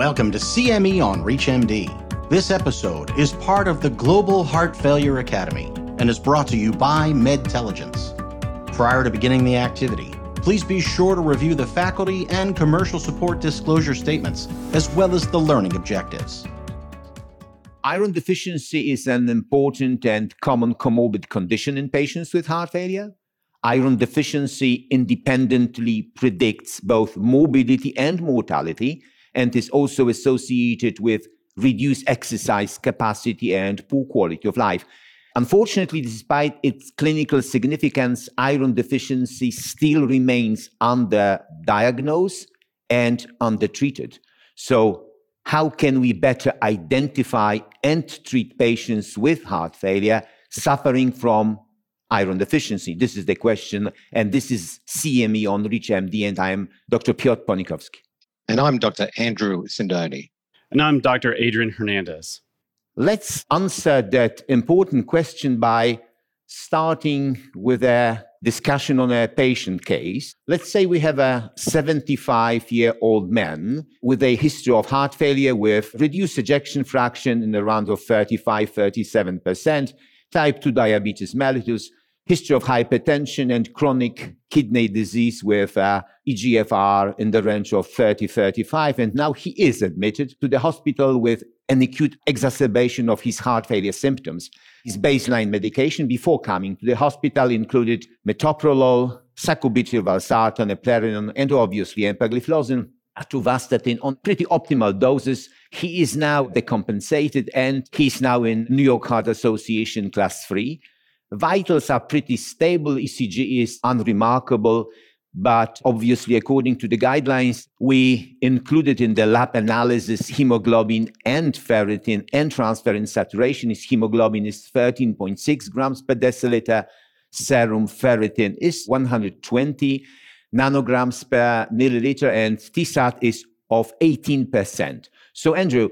Welcome to CME on ReachMD. This episode is part of the Global Heart Failure Academy and is brought to you by Medtelligence. Prior to beginning the activity, please be sure to review the faculty and commercial support disclosure statements, as well as the learning objectives. Iron deficiency is an important and common comorbid condition in patients with heart failure. Iron deficiency independently predicts both morbidity and mortality and is also associated with reduced exercise capacity and poor quality of life. Unfortunately, despite its clinical significance, iron deficiency still remains underdiagnosed and undertreated. So, how can we better identify and treat patients with heart failure suffering from iron deficiency? This is the question, and this is CME on ReachMD, and I am Dr. Piotr Ponikowski. And I'm Dr. Andrew Sindone. And I'm Dr. Adrian Hernandez. Let's answer that important question by starting with a discussion on a patient case. Let's say we have a 75 year old man with a history of heart failure with reduced ejection fraction in the round of 35, 37%, type 2 diabetes mellitus, history of hypertension and chronic kidney disease with uh, EGFR in the range of 30, 35. And now he is admitted to the hospital with an acute exacerbation of his heart failure symptoms. His baseline medication before coming to the hospital included metoprolol, sacubitril valsartan, eplerenone, and obviously empagliflozin, atorvastatin on pretty optimal doses. He is now decompensated and he's now in New York Heart Association class 3. Vitals are pretty stable. ECG is unremarkable. But obviously, according to the guidelines, we included in the lab analysis hemoglobin and ferritin and transferrin saturation. His hemoglobin is 13.6 grams per deciliter. Serum ferritin is 120 nanograms per milliliter, and TSAT is of 18%. So, Andrew,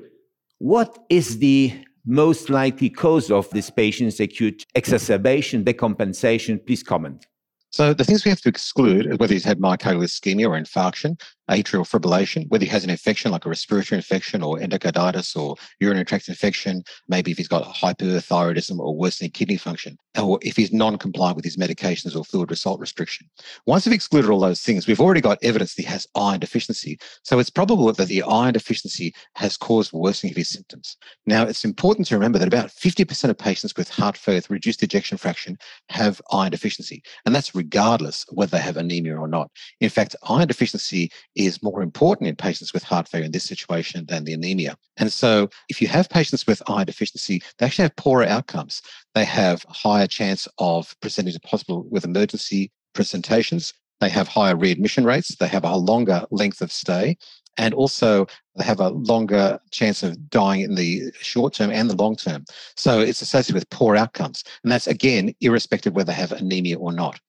what is the most likely cause of this patient's acute exacerbation, decompensation? Please comment. So the things we have to exclude whether he's had myocardial ischemia or infarction, atrial fibrillation, whether he has an infection like a respiratory infection or endocarditis or urinary tract infection, maybe if he's got hyperthyroidism or worsening kidney function, or if he's non-compliant with his medications or fluid salt restriction. Once we've excluded all those things, we've already got evidence that he has iron deficiency. So it's probable that the iron deficiency has caused worsening of his symptoms. Now, it's important to remember that about 50% of patients with heart failure with reduced ejection fraction have iron deficiency, and that's regardless whether they have anemia or not. In fact, iron deficiency is more important in patients with heart failure in this situation than the anemia. And so, if you have patients with iron deficiency, they actually have poorer outcomes. They have higher chance of presenting to hospital with emergency presentations. They have higher readmission rates. They have a longer length of stay. And also, they have a longer chance of dying in the short term and the long term. So, it's associated with poor outcomes. And that's, again, irrespective whether they have anemia or not.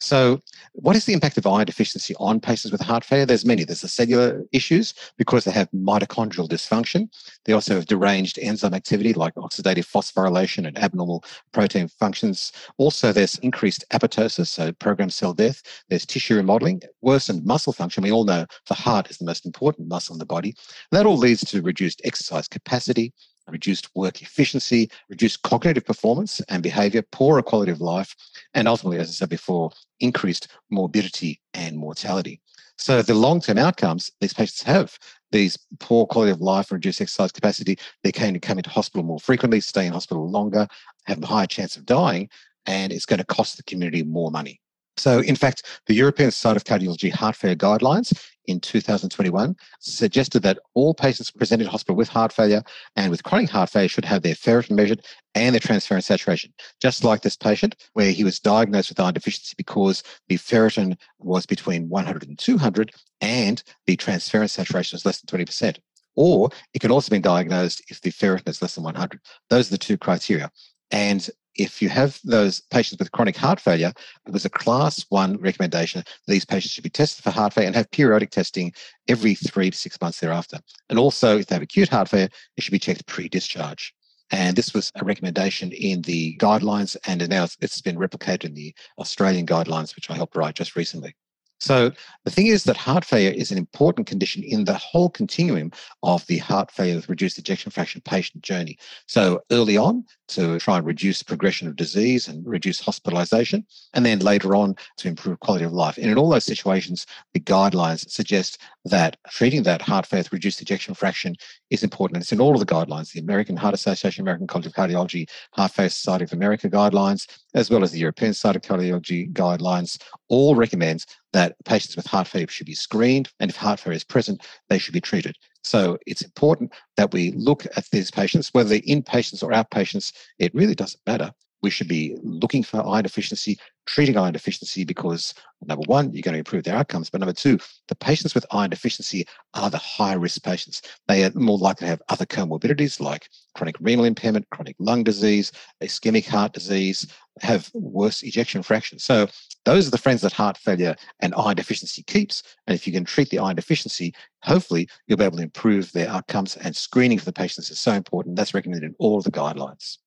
So, what is the impact of iron deficiency on patients with heart failure? There's many. There's the cellular issues because they have mitochondrial dysfunction. They also have deranged enzyme activity like oxidative phosphorylation and abnormal protein functions. Also, there's increased apoptosis, so programmed cell death. There's tissue remodeling, worsened muscle function. We all know the heart is the most important muscle in the body. And that all leads to reduced exercise capacity, reduced work efficiency, reduced cognitive performance and behavior, poorer quality of life, and ultimately, as I said before, increased morbidity and mortality. So the long-term outcomes these patients have, these poor quality of life, and reduced exercise capacity, they can come into hospital more frequently, stay in hospital longer, have a higher chance of dying, and it's going to cost the community more money. So, in fact, the European Society of Cardiology Heart Failure Guidelines in 2021 suggested that all patients presented in hospital with heart failure and with chronic heart failure should have their ferritin measured and their transferrin saturation, just like this patient, where he was diagnosed with iron deficiency because the ferritin was between 100 and 200 and the transferrin saturation was less than 20%. Or it could also be diagnosed if the ferritin is less than 100. Those are the two criteria. And if you have those patients with chronic heart failure, it was a class one recommendation these patients should be tested for heart failure and have periodic testing every three to six months thereafter. And also, if they have acute heart failure, it should be checked pre discharge. And this was a recommendation in the guidelines, and now it's been replicated in the Australian guidelines, which I helped write just recently. So the thing is that heart failure is an important condition in the whole continuum of the heart failure with reduced ejection fraction patient journey. So early on to try and reduce progression of disease and reduce hospitalization, and then later on to improve quality of life. And in all those situations, the guidelines suggest that treating that heart failure with reduced ejection fraction is important. And it's in all of the guidelines, the American Heart Association, American College of Cardiology, Heart Failure Society of America guidelines, as well as the European Society of Cardiology guidelines, all recommends that patients with heart failure should be screened, and if heart failure is present, they should be treated. So it's important that we look at these patients, whether they're inpatients or outpatients, it really doesn't matter we should be looking for iron deficiency, treating iron deficiency because number one, you're going to improve their outcomes. But number two, the patients with iron deficiency are the high risk patients. They are more likely to have other comorbidities like chronic renal impairment, chronic lung disease, ischemic heart disease, have worse ejection fraction. So those are the friends that heart failure and iron deficiency keeps. And if you can treat the iron deficiency, hopefully you'll be able to improve their outcomes. And screening for the patients is so important. That's recommended in all of the guidelines.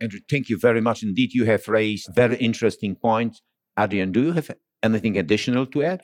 Andrew, thank you very much indeed. You have raised very interesting points. Adrian, do you have anything additional to add?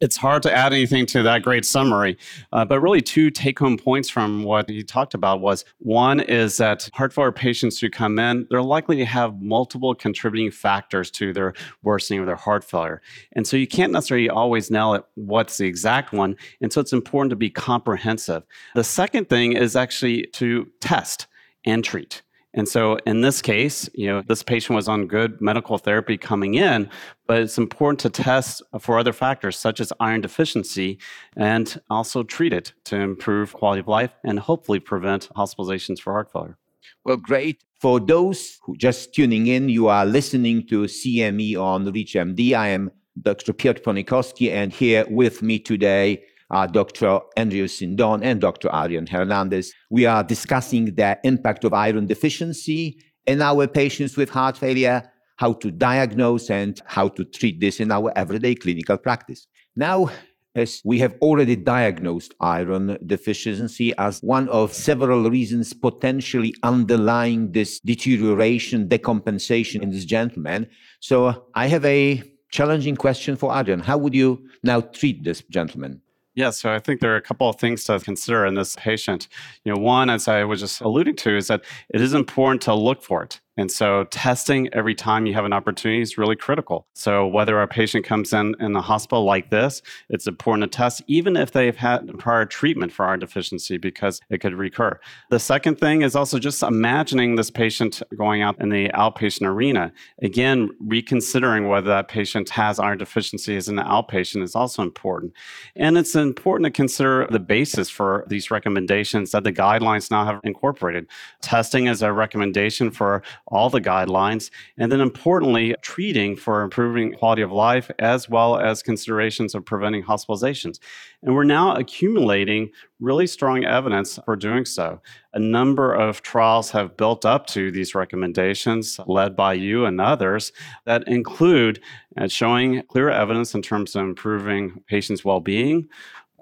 It's hard to add anything to that great summary, uh, but really two take-home points from what you talked about was one is that heart failure patients who come in, they're likely to have multiple contributing factors to their worsening of their heart failure, and so you can't necessarily always nail it what's the exact one, and so it's important to be comprehensive. The second thing is actually to test and treat. And so in this case, you know, this patient was on good medical therapy coming in, but it's important to test for other factors such as iron deficiency and also treat it to improve quality of life and hopefully prevent hospitalizations for heart failure. Well, great. For those who just tuning in, you are listening to CME on ReachMD. I am Dr. Piotr Ponikowski, and here with me today uh, Dr. Andrew Sindone and Dr. Adrian Hernandez. We are discussing the impact of iron deficiency in our patients with heart failure, how to diagnose and how to treat this in our everyday clinical practice. Now, as we have already diagnosed iron deficiency as one of several reasons potentially underlying this deterioration, decompensation in this gentleman. So I have a challenging question for Adrian. How would you now treat this gentleman? Yeah, so I think there are a couple of things to consider in this patient. You know, one, as I was just alluding to, is that it is important to look for it. And so testing every time you have an opportunity is really critical. So whether a patient comes in in a hospital like this, it's important to test even if they've had prior treatment for iron deficiency because it could recur. The second thing is also just imagining this patient going out in the outpatient arena. Again, reconsidering whether that patient has iron deficiency as an outpatient is also important. And it's important to consider the basis for these recommendations that the guidelines now have incorporated. Testing is a recommendation for all the guidelines, and then importantly, treating for improving quality of life as well as considerations of preventing hospitalizations. And we're now accumulating really strong evidence for doing so. A number of trials have built up to these recommendations, led by you and others, that include uh, showing clear evidence in terms of improving patients' well being,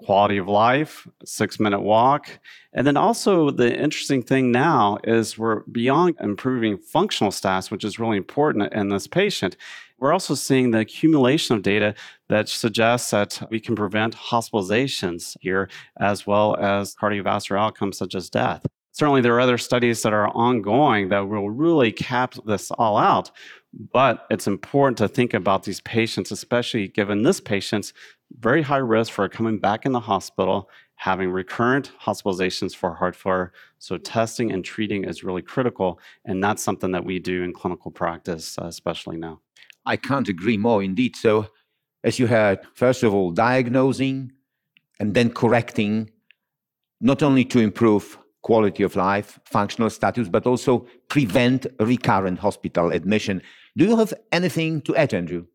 quality of life, six minute walk. And then also, the interesting thing now is we're beyond improving functional stats, which is really important in this patient. We're also seeing the accumulation of data that suggests that we can prevent hospitalizations here, as well as cardiovascular outcomes such as death. Certainly, there are other studies that are ongoing that will really cap this all out. But it's important to think about these patients, especially given this patient's very high risk for coming back in the hospital, having recurrent hospitalizations for heart failure. So, testing and treating is really critical. And that's something that we do in clinical practice, uh, especially now. I can't agree more, indeed. So, as you heard, first of all, diagnosing and then correcting, not only to improve quality of life, functional status, but also prevent recurrent hospital admission. Do you have anything to add, Andrew?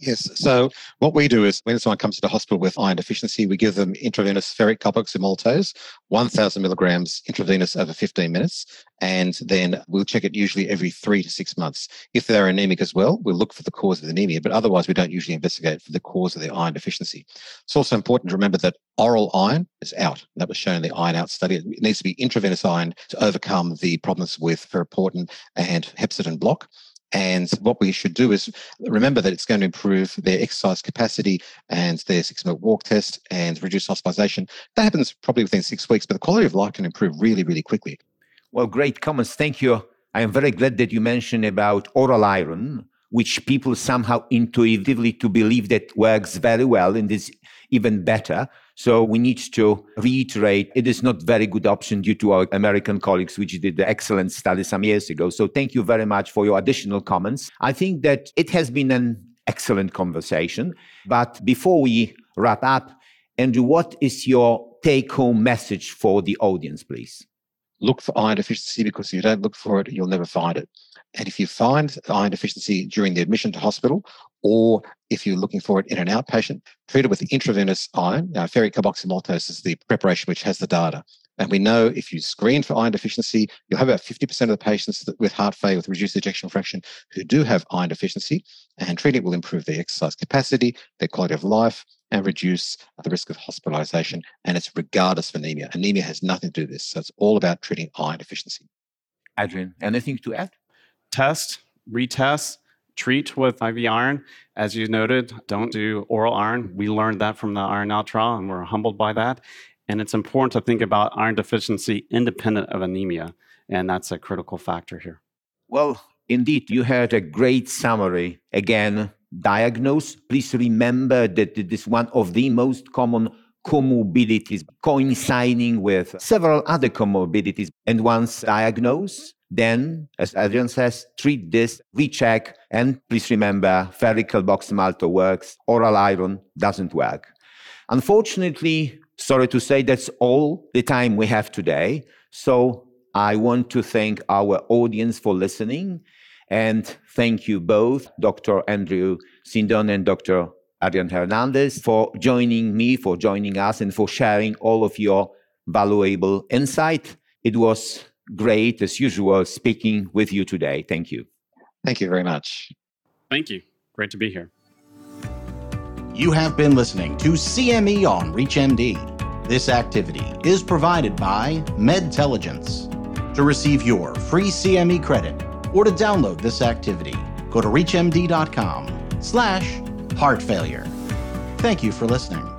Yes. So what we do is when someone comes to the hospital with iron deficiency, we give them intravenous ferric carboxymaltose, 1,000 milligrams intravenous over 15 minutes, and then we'll check it usually every three to six months. If they're anemic as well, we'll look for the cause of the anemia, but otherwise we don't usually investigate for the cause of the iron deficiency. It's also important to remember that oral iron is out. That was shown in the iron out study. It needs to be intravenous iron to overcome the problems with ferroportin and hepcidin block. And what we should do is remember that it's going to improve their exercise capacity and their six minute walk test and reduce hospitalization. That happens probably within six weeks, but the quality of life can improve really, really quickly. Well, great comments. Thank you. I am very glad that you mentioned about oral iron, which people somehow intuitively to believe that works very well and is even better. So we need to reiterate it is not very good option due to our American colleagues, which did the excellent study some years ago. So thank you very much for your additional comments. I think that it has been an excellent conversation. But before we wrap up, Andrew, what is your take home message for the audience, please? Look for iron deficiency because if you don't look for it, you'll never find it. And if you find iron deficiency during the admission to hospital, or if you're looking for it in an outpatient, treat it with intravenous iron. Now, ferric carboxymaltose is the preparation which has the data. And we know if you screen for iron deficiency, you'll have about 50% of the patients with heart failure with reduced ejection fraction who do have iron deficiency. And treating will improve their exercise capacity, their quality of life, and reduce the risk of hospitalization. And it's regardless of anemia. Anemia has nothing to do with this. So it's all about treating iron deficiency. Adrian, anything to add? Test, retest treat with IV iron. As you noted, don't do oral iron. We learned that from the Iron Out trial, and we're humbled by that. And it's important to think about iron deficiency independent of anemia, and that's a critical factor here. Well, indeed, you had a great summary. Again, diagnose. Please remember that it is one of the most common comorbidities coinciding with several other comorbidities. And once diagnosed, then, as Adrian says, treat this, recheck, and please remember, ferric carboxymaltose works, oral iron doesn't work. Unfortunately, sorry to say, that's all the time we have today. So I want to thank our audience for listening. And thank you both, Dr. Andrew Sindone and Dr. Adrian Hernandez, for joining me, for joining us, and for sharing all of your valuable insight. It was great, as usual, speaking with you today. Thank you. Thank you very much. Thank you. Great to be here. You have been listening to CME on ReachMD. This activity is provided by Medtelligence. To receive your free CME credit or to download this activity, go to reachmd.com slash heart failure. Thank you for listening.